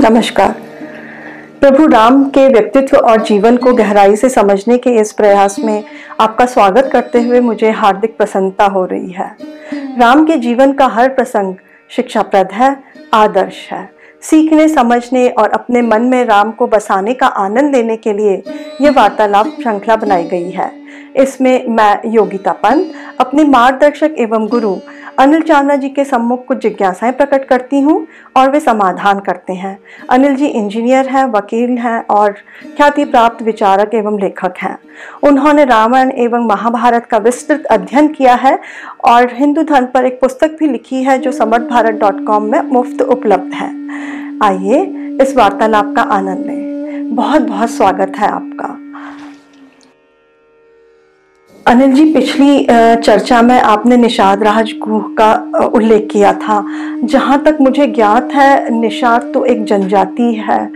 नमस्कार। प्रभु राम के व्यक्तित्व और जीवन को गहराई से समझने के इस प्रयास में आपका स्वागत करते हुए मुझे हार्दिक प्रसन्नता हो रही है। राम के जीवन का हर प्रसंग शिक्षाप्रद है, आदर्श है। सीखने, समझने और अपने मन में राम को बसाने का आनंद लेने के लिए यह वार्तालाप श्रृंखला बनाई गई है। इसमें मैं योगिता पंत अपने मार्गदर्शक एवं गुरु अनिल चावला जी के सम्मुख कुछ जिज्ञासाएँ प्रकट करती हूँ और वे समाधान करते हैं। अनिल जी इंजीनियर हैं, वकील हैं और ख्याति प्राप्त विचारक एवं लेखक हैं। उन्होंने रामायण एवं महाभारत का विस्तृत अध्ययन किया है और हिंदू धर्म पर एक पुस्तक भी लिखी है जो समर्थ भारत डॉट कॉम में मुफ़्त उपलब्ध है। आइए इस वार्तालाप का आनंद लें। बहुत बहुत स्वागत है आपका। अनिल जी, पिछली चर्चा में आपने निषाद राजगुह का उल्लेख किया था। जहाँ तक मुझे ज्ञात है, निषाद तो एक जनजाति है।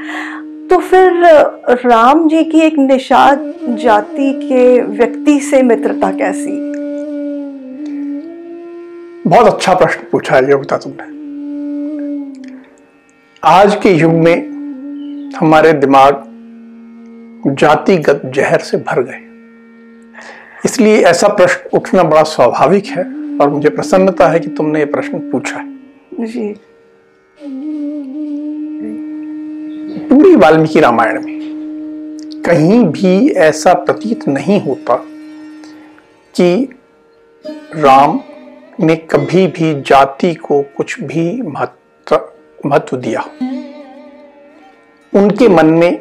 तो फिर राम जी की एक निषाद जाति के व्यक्ति से मित्रता कैसी? बहुत अच्छा प्रश्न पूछा है योगिता तुमने। आज के युग में हमारे दिमाग जातिगत जहर से भर गए। इसलिए ऐसा प्रश्न उठना बड़ा स्वाभाविक है और मुझे प्रसन्नता है कि तुमने ये प्रश्न पूछा है। जी। पूरी वाल्मीकि रामायण में कहीं भी ऐसा प्रतीत नहीं होता कि राम ने कभी भी जाति को कुछ भी महत्व महत्व दिया उनके मन में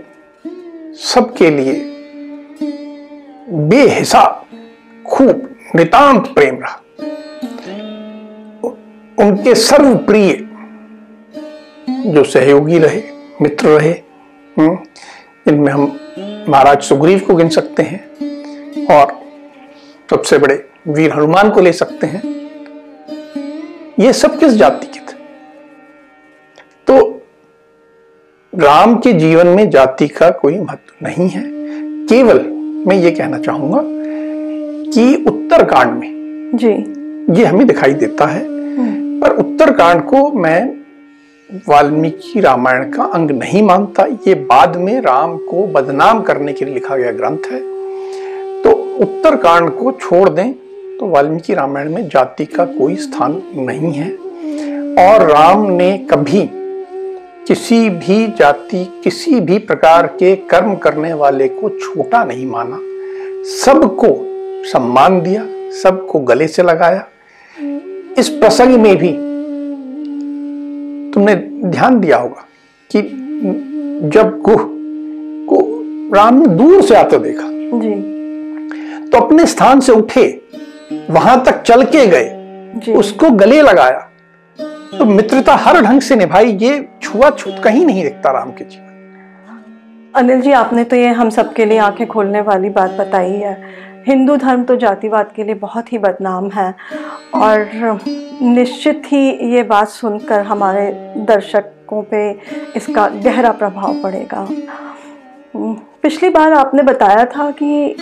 सबके लिए बेहिसाब खूब नितांत प्रेम रहा। उनके सर्वप्रिय जो सहयोगी रहे मित्र रहे हम्म, इनमें हम महाराज सुग्रीव को गिन सकते हैं और सबसे बड़े वीर हनुमान को ले सकते हैं। ये सब किस जाति के थे? तो राम के जीवन में जाति का कोई महत्व नहीं है। केवल मैं ये कहना चाहूँगा कि उत्तरकांड में जी। ये हमें दिखाई देता है हम्म। पर उत्तरकांड को मैं वाल्मीकि रामायण का अंग नहीं मानता। ये बाद में राम को बदनाम करने के लिए लिखा गया ग्रंथ है। तो उत्तरकांड को छोड़ दें तो वाल्मीकि रामायण में जाति का कोई स्थान नहीं है। और राम ने कभी किसी भी जाति किसी भी प्रकार के कर्म करने वाले को छोटा नहीं माना। सबको सम्मान दिया सबको गले से लगाया। इस प्रसंग में भी तुमने ध्यान दिया होगा कि जब गुह को राम ने दूर से आते देखा जी। तो अपने स्थान से उठे वहाँ तक चल के गए उसको गले लगाया। तो मित्रता हर ढंग से निभाई, ये छुआछूत कहीं नहीं दिखता राम के जीवन। अनिल जी, आपने तो ये हम सबके लिए आँखें खोलने वाली बात बताई है। हिंदू धर्म तो जातिवाद के लिए बहुत ही बदनाम है और निश्चित ही ये बात सुनकर हमारे दर्शकों पे इसका गहरा प्रभाव पड़ेगा। पिछली बार आपने बताया था कि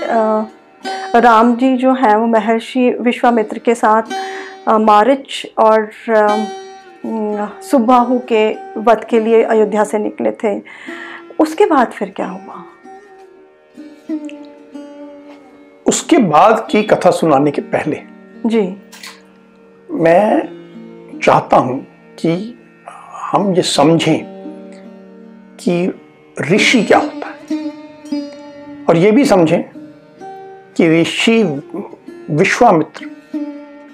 राम जी जो हैं वो महर्षि विश्वामित्र के साथ मारिच और सुबाहु के वध के लिए अयोध्या से निकले थे। उसके बाद फिर क्या हुआ? उसके बाद की कथा सुनाने के पहले जी। मैं चाहता हूँ कि हम ये समझें कि ऋषि क्या होता है। और ये भी समझें कि ऋषि विश्वामित्र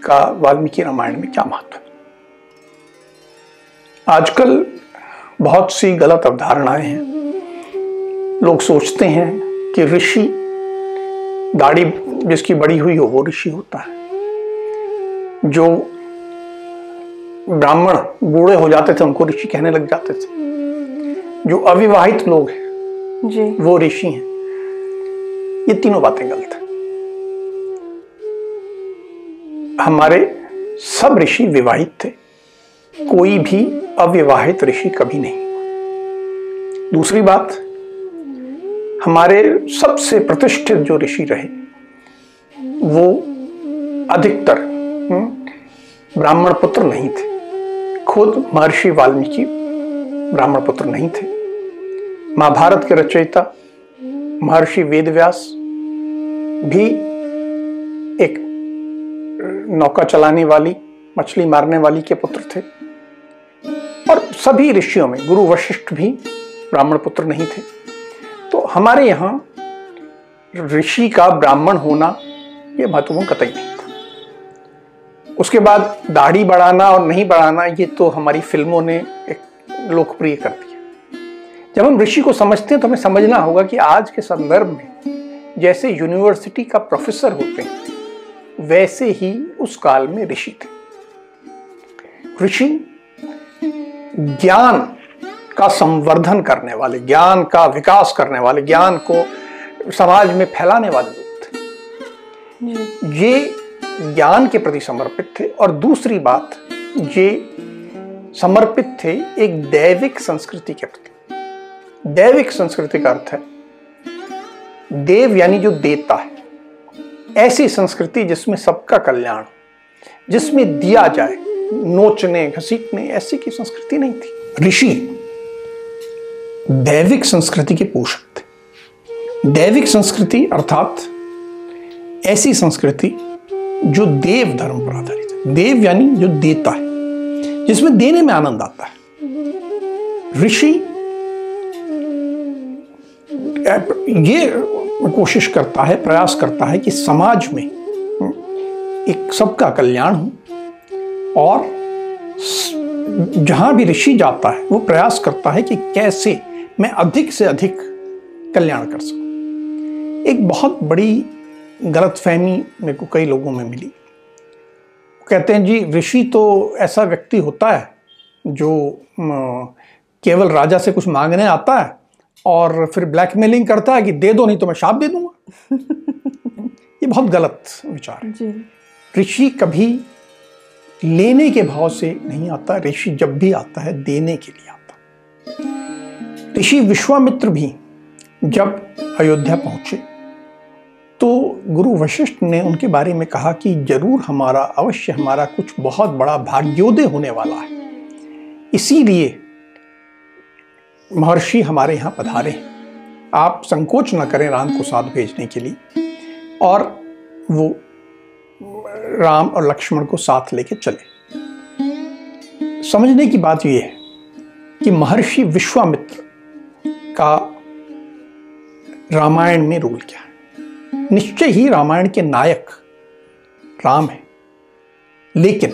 का वाल्मीकि रामायण में क्या महत्व है। आजकल बहुत सी गलत अवधारणाएँ हैं। लोग सोचते हैं कि ऋषि दाढ़ी जिसकी बड़ी हुई हो वो ऋषि होता है। जो ब्राह्मण बूढ़े हो जाते थे उनको ऋषि कहने लग जाते थे। जो अविवाहित लोग हैं जी। वो ऋषि हैं। ये तीनों बातें गलत है। हमारे सब ऋषि विवाहित थे। कोई भी अविवाहित ऋषि कभी नहीं दूसरी बात हमारे सबसे प्रतिष्ठित जो ऋषि रहे वो अधिकतर हम्म, ब्राह्मण पुत्र नहीं थे। खुद महर्षि वाल्मीकि ब्राह्मण पुत्र नहीं थे। महाभारत के रचयिता महर्षि वेदव्यास भी एक नौका चलाने वाली मछली मारने वाली के पुत्र थे। और सभी ऋषियों में गुरु वशिष्ठ भी ब्राह्मण पुत्र नहीं थे। तो हमारे यहाँ ऋषि का ब्राह्मण होना यह महत्वपूर्ण कतई नहीं था। उसके बाद दाढ़ी बढ़ाना और नहीं बढ़ाना ये तो हमारी फ़िल्मों ने एक लोकप्रिय कर दिया। जब हम ऋषि को समझते हैं तो हमें समझना होगा कि आज के संदर्भ में जैसे यूनिवर्सिटी का प्रोफेसर होते हैं, वैसे ही उस काल में ऋषि थे। ऋषि ज्ञान का संवर्धन करने वाले, ज्ञान का विकास करने वाले, ज्ञान को समाज में फैलाने वाले लोग थे। ये ज्ञान के प्रति समर्पित थे और दूसरी बात, ये समर्पित थे एक दैविक संस्कृति के प्रति। दैविक संस्कृति का अर्थ है, देव यानी जो देता है, ऐसी संस्कृति जिसमें सबका कल्याण जिसमें दिया जाए नोचने, घसीटने, ऐसी की संस्कृति नहीं थी। ऋषि, दैविक संस्कृति के पोषक थे। दैविक संस्कृति अर्थात ऐसी संस्कृति जो देव धर्म पर आधारित है। देव यानी जो देता है, जिसमें देने में आनंद आता है। ऋषि ये कोशिश करता है, प्रयास करता है कि समाज में एक सबका कल्याण हो और जहाँ भी ऋषि जाता है वो प्रयास करता है कि कैसे मैं अधिक से अधिक कल्याण कर सकूँ। एक बहुत बड़ी गलतफहमी मेरे को कई लोगों में मिली। कहते हैं जी ऋषि तो ऐसा व्यक्ति होता है जो केवल राजा से कुछ मांगने आता है और फिर ब्लैकमेलिंग करता है कि दे दो नहीं तो मैं शाप दे दूँगा। ये बहुत गलत विचार है। ऋषि कभी लेने के भाव से नहीं आता, ऋषि जब भी आता है, देने के लिए आता। ऋषि विश्वामित्र भी जब अयोध्या पहुँचे तो गुरु वशिष्ठ ने उनके बारे में कहा कि ज़रूर हमारा, अवश्य हमारा कुछ बहुत बड़ा भाग्योदय होने वाला है। इसीलिए महर्षि हमारे यहाँ पधारे। आप संकोच न करें राम को साथ भेजने के लिए। और वो राम और लक्ष्मण को साथ लेके चले। समझने की बात यह है कि महर्षि विश्वामित्र का रामायण में रोल क्या है? निश्चय ही रामायण के नायक राम है। लेकिन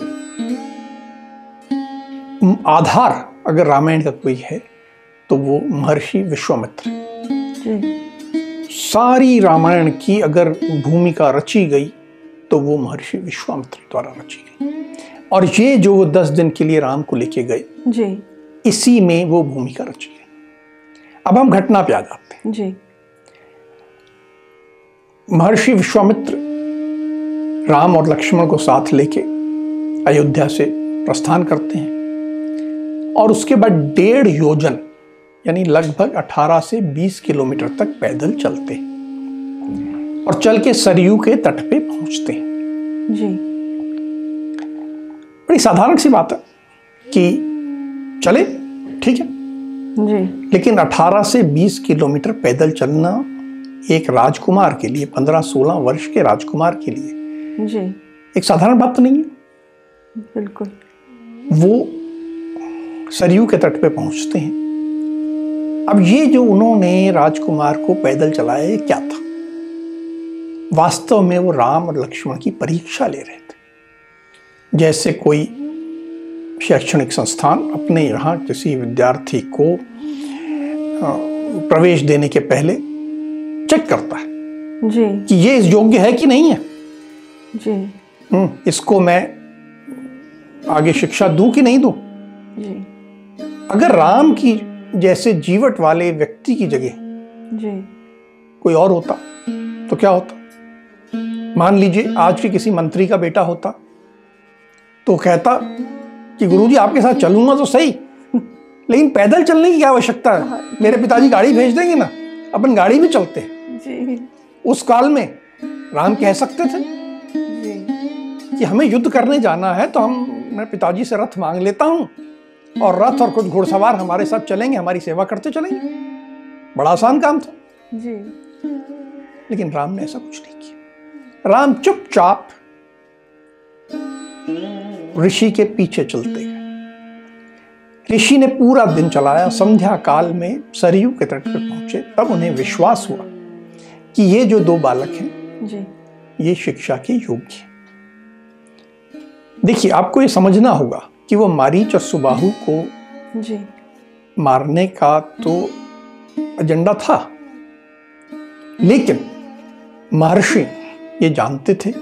आधार अगर रामायण का कोई है तो वो महर्षि विश्वामित्र सारी रामायण की अगर भूमिका रची गई तो वो महर्षि विश्वामित्र द्वारा रची गई। और ये जो वो दस दिन के लिए राम को लेके गए जी। इसी में वो भूमिका रची गई अब हम घटना पे आ जाते हैं। जी। महर्षि विश्वामित्र राम और लक्ष्मण को साथ लेके अयोध्या से प्रस्थान करते हैं। और उसके बाद डेढ़ योजन यानी लगभग 18 से 20 किलोमीटर तक पैदल चलते हैं। और चल के सरयू के तट पे पहुँचते हैं। जी। बड़ी साधारण सी बात है कि चले ठीक है? जी। लेकिन 18 से 20 किलोमीटर पैदल चलना एक राजकुमार के लिए 15-16 वर्ष के राजकुमार के लिए जी। एक साधारण बात तो नहीं है। बिल्कुल। वो सरयू के तट पे पहुँचते हैं। अब ये जो उन्होंने राजकुमार को पैदल चलाया क्या था? वास्तव में वो राम और लक्ष्मण की परीक्षा ले रहे थे। जैसे कोई शैक्षणिक संस्थान अपने यहाँ किसी विद्यार्थी को प्रवेश देने के पहले चेक करता है जी। कि ये इस योग्य है कि नहीं है। जी। हम्म इसको मैं आगे शिक्षा दूँ कि नहीं दूँ? जी। अगर राम की जैसे जीवट वाले व्यक्ति की जगह जी। कोई और होता तो क्या होता? मान लीजिए आज के किसी मंत्री का बेटा होता तो कहता कि गुरुजी आपके साथ चलूँगा तो सही। लेकिन पैदल चलने की क्या आवश्यकता है। मेरे पिताजी गाड़ी भेज देंगे ना? अपन गाड़ी में चलते हैं। उस काल में राम कह सकते थे कि हमें युद्ध करने जाना है तो हम मैं पिताजी से रथ मांग लेता हूँ और रथ और कुछ घुड़सवार हमारे साथ चलेंगे हमारी सेवा करते चलेंगे। बड़ा आसान काम था। जी। लेकिन राम ने ऐसा कुछ नहीं राम चुपचाप ऋषि के पीछे चलते गए। ऋषि ने पूरा दिन चलाया संध्या काल में सरयू के तट पर पहुँचे। तब उन्हें विश्वास हुआ कि ये जो दो बालक हैं जी। ये शिक्षा के योग्य हैं। देखिए आपको ये समझना होगा कि वो मारीच और सुबाहु को जी। मारने का तो एजेंडा था लेकिन महर्षि ये जानते थे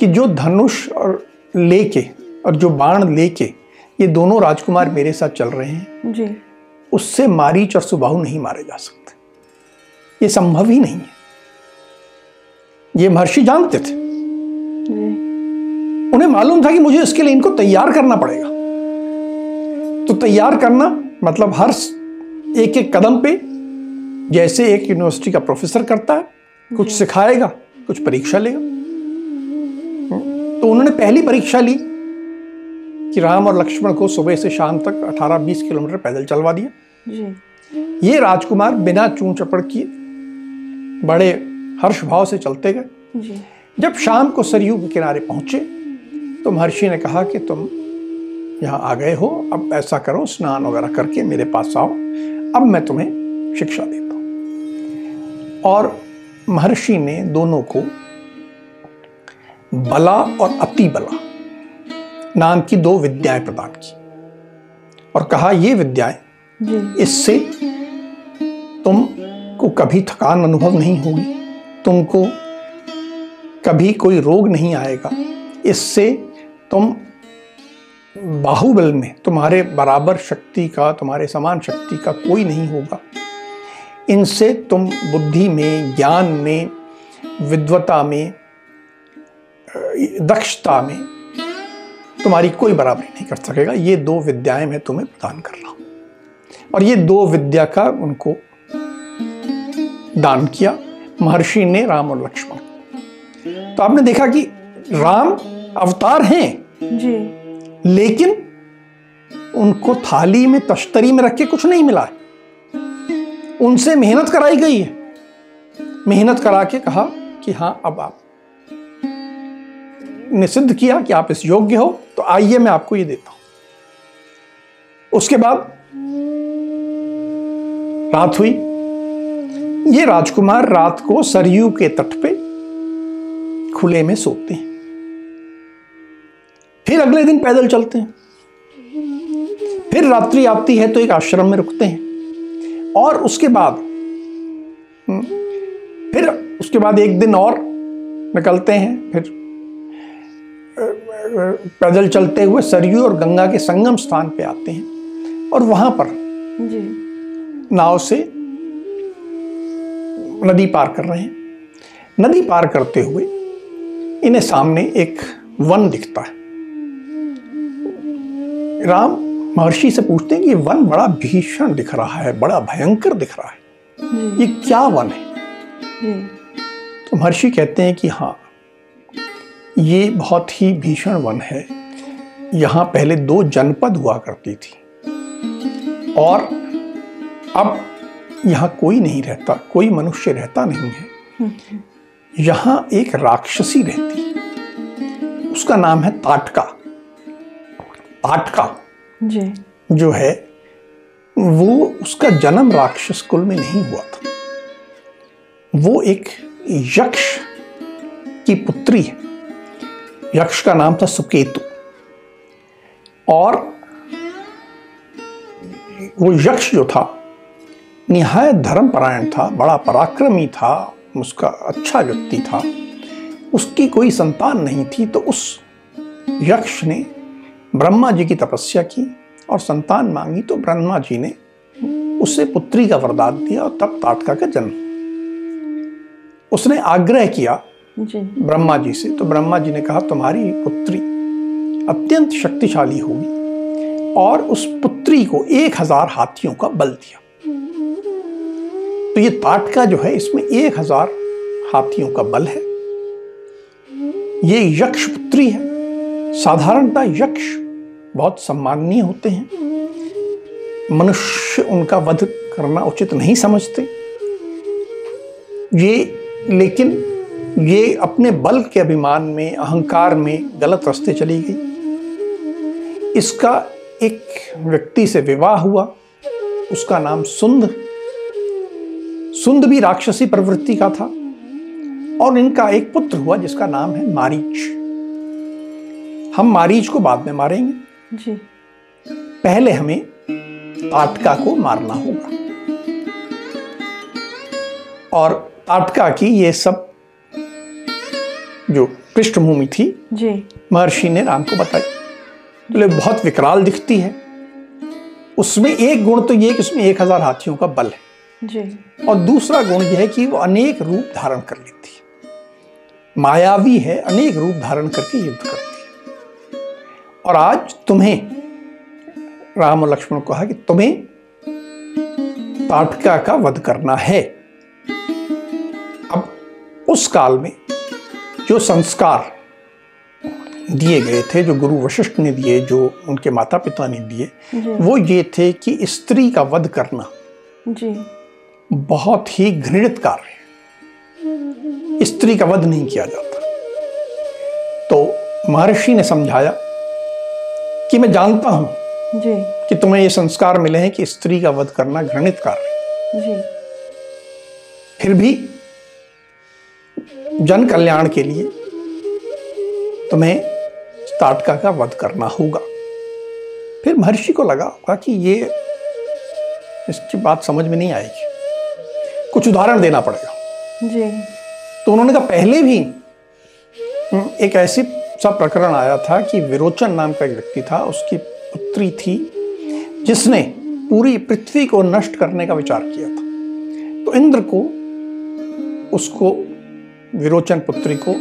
कि जो धनुष और लेके और जो बाण लेके ये दोनों राजकुमार मेरे साथ चल रहे हैं जी। उससे मारीच और सुबाहु नहीं मारे जा सकते। ये संभव ही नहीं है। ये महर्षि जानते थे। उन्हें मालूम था कि मुझे इसके लिए इनको तैयार करना पड़ेगा। तो तैयार करना मतलब हर एक एक कदम पे जैसे एक यूनिवर्सिटी का प्रोफेसर करता है कुछ सिखाएगा। कुछ परीक्षा लेगा तो उन्होंने पहली परीक्षा ली कि राम और लक्ष्मण को सुबह से शाम तक 18-20 किलोमीटर पैदल चलवा दिया। जी। ये राजकुमार बिना चूं चपड़ किए बड़े हर्ष भाव से चलते गए। जब शाम को सरयू के किनारे पहुँचे तो महर्षि ने कहा कि तुम यहाँ आ गए हो अब ऐसा करो स्नान वगैरह करके मेरे पास आओ अब मैं तुम्हें शिक्षा देता हूँ। और महर्षि ने दोनों को बला और अति बला नाम की दो विद्याएँ प्रदान की और कहा ये विद्याएँ इससे तुमको कभी थकान अनुभव नहीं होगी तुमको कभी कोई रोग नहीं आएगा। इससे तुम बाहुबल में तुम्हारे बराबर शक्ति का तुम्हारे समान शक्ति का कोई नहीं होगा। इनसे तुम बुद्धि में ज्ञान में विद्वता में दक्षता में तुम्हारी कोई बराबरी नहीं कर सकेगा। ये दो विद्याएँ मैं तुम्हें प्रदान कर रहा हूँ। और ये दो विद्या का उनको दान किया। महर्षि ने राम और लक्ष्मण तो आपने देखा कि राम अवतार हैं जी। लेकिन उनको थाली में तश्तरी में रख के कुछ नहीं मिला है। उनसे मेहनत कराई गई है। मेहनत करा के कहा कि हाँ अब आप ने सिद्ध किया कि आप इस योग्य हो तो आइए मैं आपको ये देता हूँ। उसके बाद रात हुई। ये राजकुमार रात को सरयू के तट पे खुले में सोते हैं। फिर अगले दिन पैदल चलते हैं। फिर रात्रि आती है तो एक आश्रम में रुकते हैं। और उसके बाद हम्म, फिर उसके बाद एक दिन और निकलते हैं फिर पैदल चलते हुए सरयू और गंगा के संगम स्थान पे आते हैं। और वहाँ पर जी। नाव से नदी पार कर रहे हैं। नदी पार करते हुए इन्हें सामने एक वन दिखता है। राम महर्षि से पूछते हैं कि ये वन बड़ा भीषण दिख रहा है बड़ा भयंकर दिख रहा है। ये क्या वन है? तो महर्षि कहते हैं कि हाँ ये बहुत ही भीषण वन है। यहाँ पहले दो जनपद हुआ करती थी। और अब यहाँ कोई नहीं रहता कोई मनुष्य रहता नहीं है। यहाँ एक राक्षसी रहती। उसका नाम है ताटका। ताटका। जी। जो है, वो उसका जन्म राक्षस कुल में नहीं हुआ था। वो एक यक्ष की पुत्री है। यक्ष का नाम था सुकेतु। और वो यक्ष जो था निहायत धर्मपरायण था, बड़ा पराक्रमी था, उसका अच्छा व्यक्ति था। उसकी कोई संतान नहीं थी तो उस यक्ष ने ब्रह्मा जी की तपस्या की और संतान मांगी तो ब्रह्मा जी ने उसे पुत्री का वरदान दिया और तब ताटका का जन्म। उसने आग्रह किया जी। ब्रह्मा जी से तो ब्रह्मा जी ने कहा तुम्हारी पुत्री अत्यंत शक्तिशाली होगी और उस पुत्री को एक हज़ार हाथियों का बल दिया। तो ये ताटका जो है इसमें एक हज़ार हाथियों का बल है। ये यक्ष पुत्री है। साधारणतः यक्ष बहुत सम्माननीय होते हैं। मनुष्य उनका वध करना उचित नहीं समझते। ये, लेकिन ये अपने बल के अभिमान में, अहंकार में गलत रास्ते चली गई। इसका एक व्यक्ति से विवाह हुआ, उसका नाम सुंद। सुंद भी राक्षसी प्रवृत्ति का था, और इनका एक पुत्र हुआ जिसका नाम है मारीच। हम मारीच को बाद में मारेंगे। जी। पहले हमें ताटका को मारना होगा। और ताटका की ये सब जो पृष्ठभूमि थी जी। महर्षि ने राम को बताई। बोले बहुत विकराल दिखती है। उसमें एक गुण तो ये कि उसमें एक हज़ार हाथियों का बल है। जी। और दूसरा गुण यह है कि वो अनेक रूप धारण कर लेती है। मायावी है अनेक रूप धारण करके युद्ध करती और आज तुम्हें राम और लक्ष्मण को कहा कि तुम्हें ताटका का वध करना है। अब उस काल में जो संस्कार दिए गए थे जो गुरु वशिष्ठ ने दिए जो उनके माता पिता ने दिए वो ये थे कि स्त्री का वध करना जी। बहुत ही घृणित कार्य स्त्री का वध नहीं किया जाता। तो महर्षि ने समझाया कि मैं जानता हूँ जी। कि तुम्हें ये संस्कार मिले हैं कि स्त्री का वध करना घृणित कार्य है। जी। फिर भी जन कल्याण के लिए तुम्हें ताटका का वध करना होगा। फिर महर्षि को लगा होगा कि ये इसकी बात समझ में नहीं आएगी। कुछ उदाहरण देना पड़ेगा। जी। तो उन्होंने कहा पहले भी एक ऐसी सा प्रकरण आया था कि विरोचन नाम का एक व्यक्ति था उसकी पुत्री थी जिसने पूरी पृथ्वी को नष्ट करने का विचार किया था। तो इंद्र को उसको विरोचन पुत्री को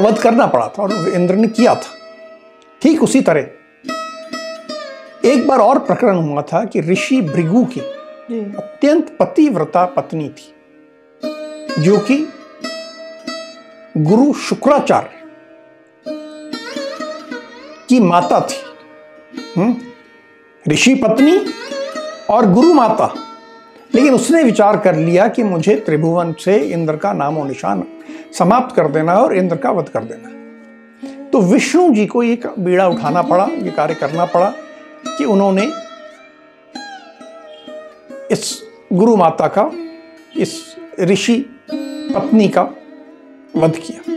वध करना पड़ा था और इंद्र ने किया था। ठीक उसी तरह एक बार और प्रकरण हुआ था कि ऋषि भृगु की अत्यंत पतिव्रता पत्नी थी जो कि गुरु शुक्राचार्य की माता थी। हम्म? ऋषि पत्नी और गुरु माता। लेकिन उसने विचार कर लिया कि मुझे त्रिभुवन से इंद्र का नामो निशान समाप्त कर देना और इंद्र का वध कर देना तो विष्णु जी को ये बीड़ा उठाना पड़ा, ये कार्य करना पड़ा कि उन्होंने इस गुरु माता का, इस ऋषि पत्नी का वध किया।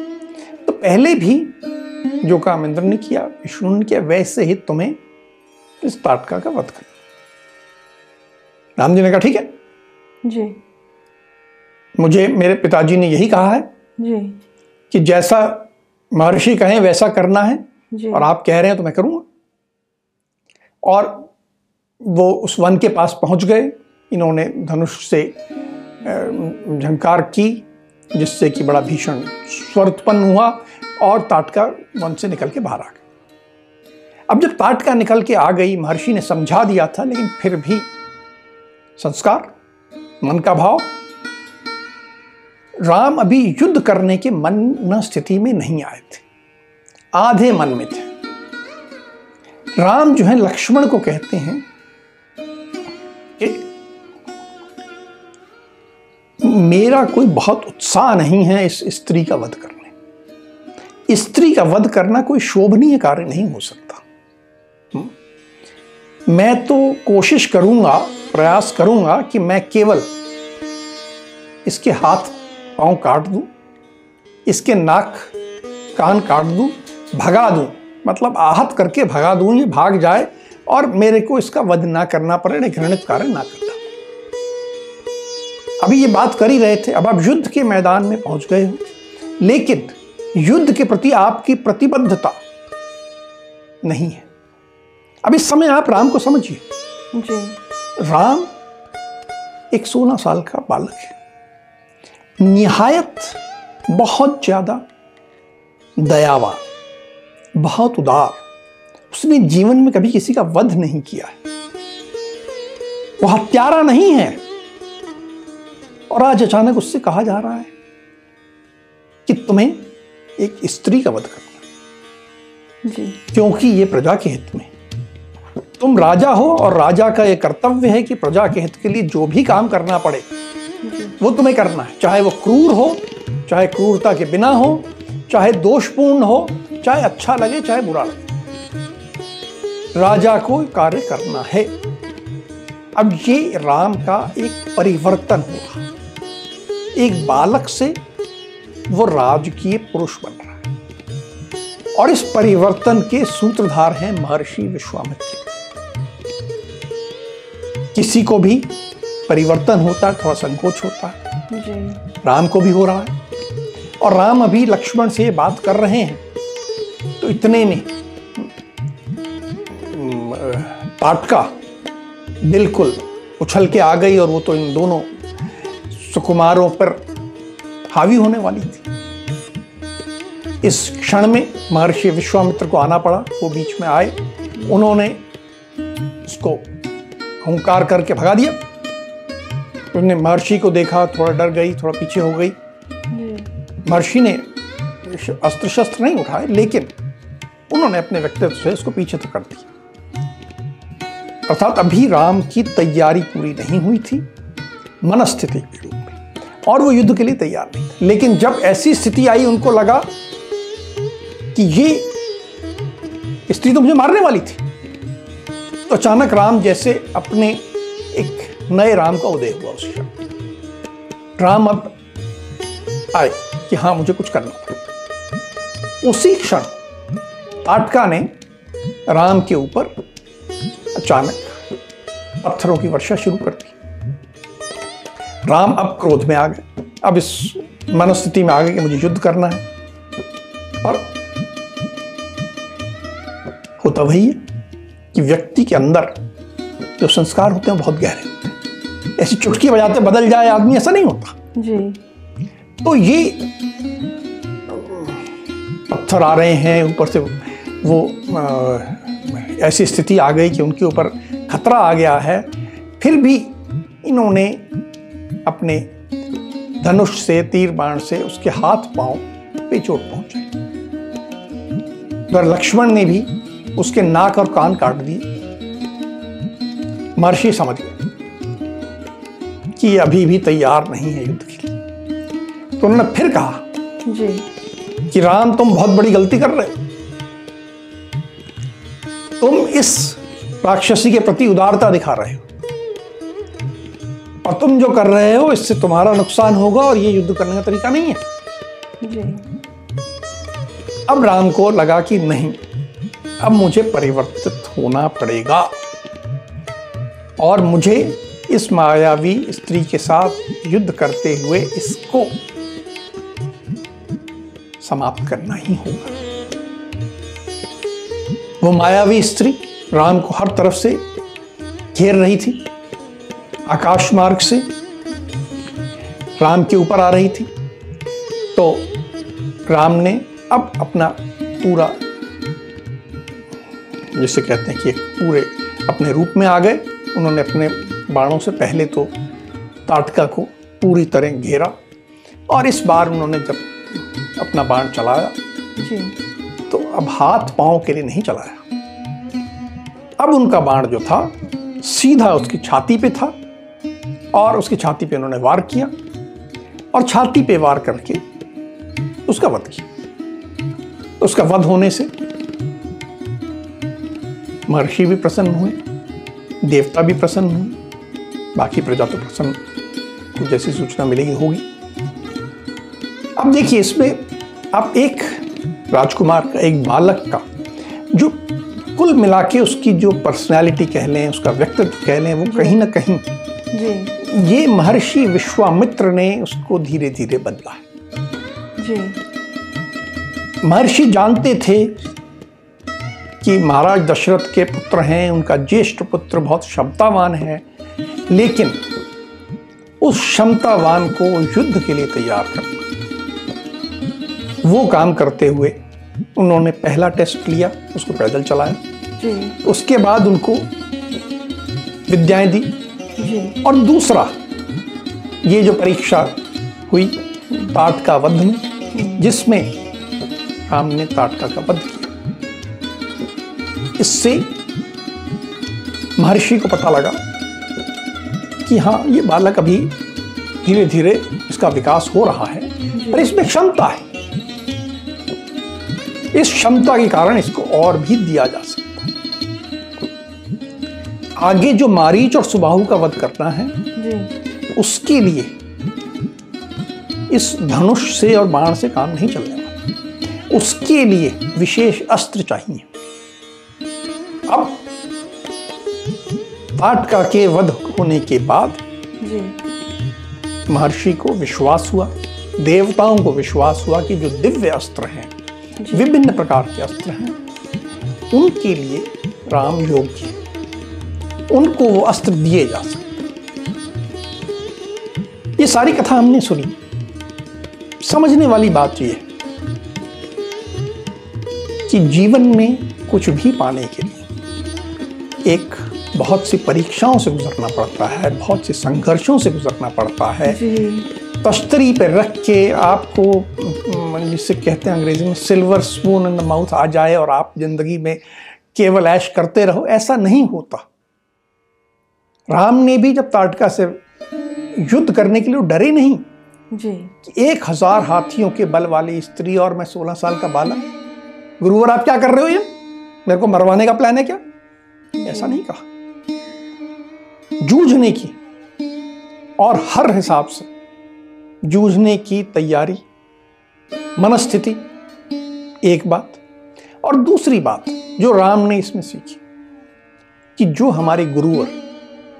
तो पहले भी जो काम इंद्र ने किया विष्णु ने किया वैसे ही तुम्हें इस ताटका का वध करना। राम जी ने कहा ठीक है। जी। मुझे मेरे पिताजी ने यही कहा है जी। कि जैसा महर्षि कहें वैसा करना है जी। और आप कह रहे हैं तो मैं करूँगा। और वो उस वन के पास पहुँच गए। इन्होंने धनुष से झंकार की जिससे कि बड़ा भीषण स्वर उत्पन्न हुआ। और ताटका वन से निकल के बाहर आ गए। अब जब ताटका निकल के आ गई, महर्षि ने समझा दिया था, लेकिन फिर भी संस्कार, मन का भाव, राम अभी युद्ध करने के मन न स्थिति में नहीं आए थे। आधे मन में थे। राम जो है, लक्ष्मण को कहते हैं कि मेरा कोई बहुत उत्साह नहीं है इस स्त्री का वध करने स्त्री का वध करना कोई शोभनीय कार्य नहीं हो सकता। हम्म? मैं तो कोशिश करूँगा, प्रयास करूँगा कि मैं केवल इसके हाथ पाँव काट दूँ, इसके नाक कान काट दूँ, भगा दूँ मतलब आहत करके भगा दूँ, ये भाग जाए और मेरे को इसका वध ना करना पड़े घृणित कार्य ना पड़े। अभी ये बात कर ही रहे थे, अब आप युद्ध के मैदान में पहुँच गए हो। लेकिन युद्ध के प्रति आपकी प्रतिबद्धता नहीं है। अब इस समय आप राम को समझिए। जी। राम एक सोलह साल का बालक है। निहायत बहुत ज़्यादा दयावान बहुत उदार। उसने जीवन में कभी किसी का वध नहीं किया है। वो हत्यारा नहीं है। और आज अचानक उससे कहा जा रहा है कि तुम्हें एक स्त्री का वध करना। जी। क्योंकि ये प्रजा के हित में। तुम राजा हो और राजा का यह कर्तव्य है कि प्रजा के हित के लिए जो भी काम करना पड़े वो तुम्हें करना है। चाहे वो क्रूर हो चाहे क्रूरता के बिना हो चाहे दोषपूर्ण हो चाहे अच्छा लगे चाहे बुरा लगे। राजा को कार्य करना है। अब ये राम का एक परिवर्तन हुआ। एक बालक से वो राजकीय पुरुष बन रहा है। और इस परिवर्तन के सूत्रधार हैं महर्षि विश्वामित्र। किसी को भी परिवर्तन होता है थोड़ा संकोच होता है। राम को भी हो रहा है। और राम अभी लक्ष्मण से बात कर रहे हैं तो इतने में पाटका बिल्कुल उछल के आ गई और वो तो इन दोनों सुकुमारों पर हावी होने वाली थी। इस क्षण में महर्षि विश्वामित्र को आना पड़ा, वो बीच में आए, उन्होंने उसको हुंकार करके भगा दिया। उसने महर्षि को देखा, थोड़ा डर गई, थोड़ा पीछे हो गई। महर्षि ने अस्त्र शस्त्र नहीं उठाए, लेकिन उन्होंने अपने व्यक्तित्व से उसको पीछे तो कर दिया। अर्थात अभी राम की तैयारी पूरी नहीं हुई थी, मनस्थिति और वो युद्ध के लिए तैयार नहीं। थे लेकिन जब ऐसी स्थिति आई, उनको लगा कि ये स्त्री तो मुझे मारने वाली थी। तो अचानक राम जैसे अपने एक नए राम का उदय हुआ उस क्षण। राम अब आए कि हाँ मुझे कुछ करना उसी क्षण आटका ने राम के ऊपर अचानक पत्थरों की वर्षा शुरू कर दी। राम अब क्रोध में आ गए। अब इस मनस्थिति में आ गए कि मुझे युद्ध करना है। और होता वही है कि व्यक्ति के अंदर जो संस्कार होते हैं बहुत गहरे ऐसी चुटकी बजाते बदल जाए आदमी ऐसा नहीं होता। जी। तो ये पत्थर आ रहे हैं ऊपर से वो आ, ऐसी स्थिति आ गई कि उनके ऊपर खतरा आ गया है। फिर भी इन्होंने अपने धनुष से तीर बाण से उसके हाथ पाँव पे चोट पहुंचाई लक्ष्मण ने भी उसके नाक और कान काट दिए। महर्षि समझ गए कि अभी भी तैयार नहीं है युद्ध के लिए। तो उन्होंने फिर कहा जी। कि राम तुम बहुत बड़ी गलती कर रहे हो। तुम इस राक्षसी के प्रति उदारता दिखा रहे हो। और तुम जो कर रहे हो इससे तुम्हारा नुकसान होगा और ये युद्ध करने का तरीका नहीं है। अब राम को लगा कि नहीं अब मुझे परिवर्तित होना पड़ेगा और मुझे इस मायावी स्त्री के साथ युद्ध करते हुए इसको समाप्त करना ही होगा। वो मायावी स्त्री राम को हर तरफ़ से घेर रही थी। आकाश मार्ग से राम के ऊपर आ रही थी। तो राम ने अब अपना पूरा जिसे कहते हैं कि पूरे अपने रूप में आ गए। उन्होंने अपने बाणों से पहले तो ताटका को पूरी तरह घेरा और इस बार उन्होंने जब अपना बाण चलाया तो अब हाथ पाँव के लिए नहीं चलाया। अब उनका बाण जो था सीधा उसकी छाती पे था। और उसकी छाती पे उन्होंने वार किया और छाती पे वार करके उसका वध किया। उसका वध होने से महर्षि भी प्रसन्न हुए, देवता भी प्रसन्न हुए, बाकी प्रजा तो प्रसन्न को जैसी सूचना मिलेगी होगी। अब देखिए इसमें आप एक राजकुमार का, एक बालक का, जो कुल मिला के उसकी जो पर्सनैलिटी कह लें, उसका व्यक्तित्व कह लें, वो कहीं ना कहीं ये महर्षि विश्वामित्र ने उसको धीरे धीरे बदला। जी। महर्षि जानते थे कि महाराज दशरथ के पुत्र हैं उनका ज्येष्ठ पुत्र बहुत क्षमतावान है लेकिन उस क्षमतावान को युद्ध के लिए तैयार करना वो काम करते हुए उन्होंने पहला टेस्ट लिया उसको पैदल चलाया। उसके बाद उनको विद्याएँ दी। और दूसरा, ये जो परीक्षा हुई ताटका वध में, जिसमें राम ने ताटका का वध किया। इससे महर्षि को पता लगा कि हाँ ये बालक अभी धीरे धीरे इसका विकास हो रहा है, पर इसमें क्षमता है। इस क्षमता के कारण इसको और भी दिया जा सकता आगे जो मारीच और सुबाहु का वध करना है जी। उसके लिए इस धनुष से और बाण से काम नहीं चलने वाला उसके लिए विशेष अस्त्र चाहिए। अब ताटका के वध होने के बाद महर्षि को विश्वास हुआ देवताओं को विश्वास हुआ कि जो दिव्य अस्त्र हैं विभिन्न प्रकार के अस्त्र हैं उनके लिए राम योग्य। उनको वो अस्त्र दिए जा सकते ये सारी कथा हमने सुनी। समझने वाली बात यह है कि जीवन में कुछ भी पाने के लिए एक बहुत सी परीक्षाओं से गुजरना पड़ता है बहुत से संघर्षों से गुजरना पड़ता है। तश्तरी पे रख के आपको जिसे कहते हैं अंग्रेज़ी में silver spoon in the mouth आ जाए और आप ज़िंदगी में केवल ऐश करते रहो ऐसा नहीं होता। राम ने भी जब ताटका से युद्ध करने के लिए डरे नहीं जी। एक हज़ार हाथियों के बल वाली स्त्री और मैं सोलह साल का बालक। गुरुवर आप क्या कर रहे हो ये? मेरे को मरवाने का प्लान है क्या? ऐसा नहीं कहा। जूझने की और हर हिसाब से जूझने की तैयारी मनस्थिति एक बात। और दूसरी बात जो राम ने इसमें सीखी कि जो हमारे गुरुवर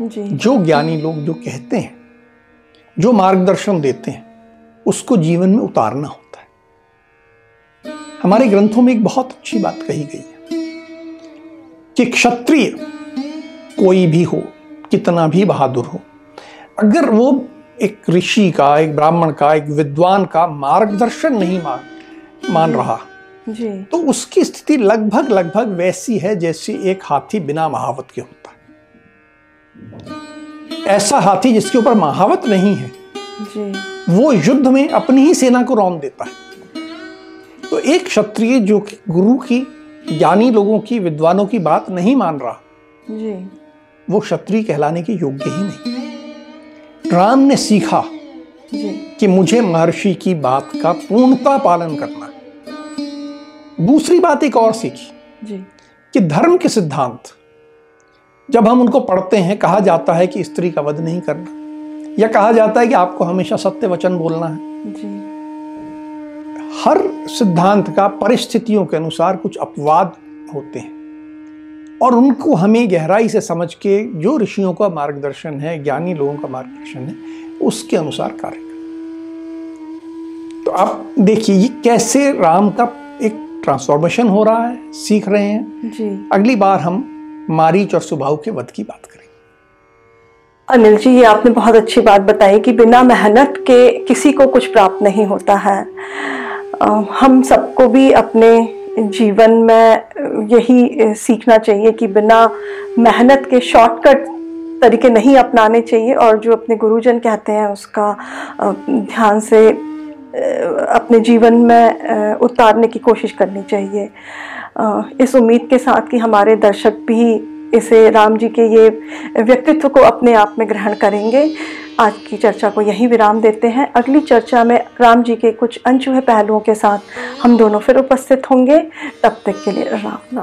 जी। जो ज्ञानी लोग जो कहते हैं जो मार्गदर्शन देते हैं उसको जीवन में उतारना होता है। हमारे ग्रंथों में एक बहुत अच्छी बात कही गई है कि क्षत्रिय कोई भी हो कितना भी बहादुर हो अगर वो एक ऋषि का एक ब्राह्मण का एक विद्वान का मार्गदर्शन नहीं मान मान रहा जी। तो उसकी स्थिति लगभग लगभग वैसी है जैसे एक हाथी बिना महावत के होता ऐसा हाथी जिसके ऊपर महावत नहीं है जी। वो युद्ध में अपनी ही सेना को रौंद देता है। तो एक क्षत्रिय जो कि गुरु की ज्ञानी लोगों की विद्वानों की बात नहीं मान रहा जी। वो क्षत्रिय कहलाने के योग्य ही नहीं। राम ने सीखा जी। कि मुझे महर्षि की बात का पूर्णता पालन करना दूसरी बात एक और सीखी जी। कि धर्म के सिद्धांत जब हम उनको पढ़ते हैं कहा जाता है कि स्त्री का वध नहीं करना या कहा जाता है कि आपको हमेशा सत्य वचन बोलना है। जी। हर सिद्धांत का परिस्थितियों के अनुसार कुछ अपवाद होते हैं और उनको हमें गहराई से समझ के जो ऋषियों का मार्गदर्शन है ज्ञानी लोगों का मार्गदर्शन है उसके अनुसार कार्य करें तो आप देखिए ये कैसे राम का एक ट्रांसफॉर्मेशन हो रहा है सीख रहे हैं। जी। अगली बार हम मारीच और सुभाव के वध की बात करेंगे अनिल जी, ये आपने बहुत अच्छी बात बताई कि बिना मेहनत के किसी को कुछ प्राप्त नहीं होता है। हम सबको भी अपने जीवन में यही सीखना चाहिए कि बिना मेहनत के शॉर्टकट तरीके नहीं अपनाने चाहिए और जो अपने गुरुजन कहते हैं उसका ध्यान से अपने जीवन में उतारने की कोशिश करनी चाहिए। इस उम्मीद के साथ कि हमारे दर्शक भी इसे राम जी के ये व्यक्तित्व को अपने आप में ग्रहण करेंगे। आज की चर्चा को यहीं विराम देते हैं। अगली चर्चा में राम जी के कुछ अनछुए पहलुओं के साथ हम दोनों फिर उपस्थित होंगे। तब तक के लिए राम राम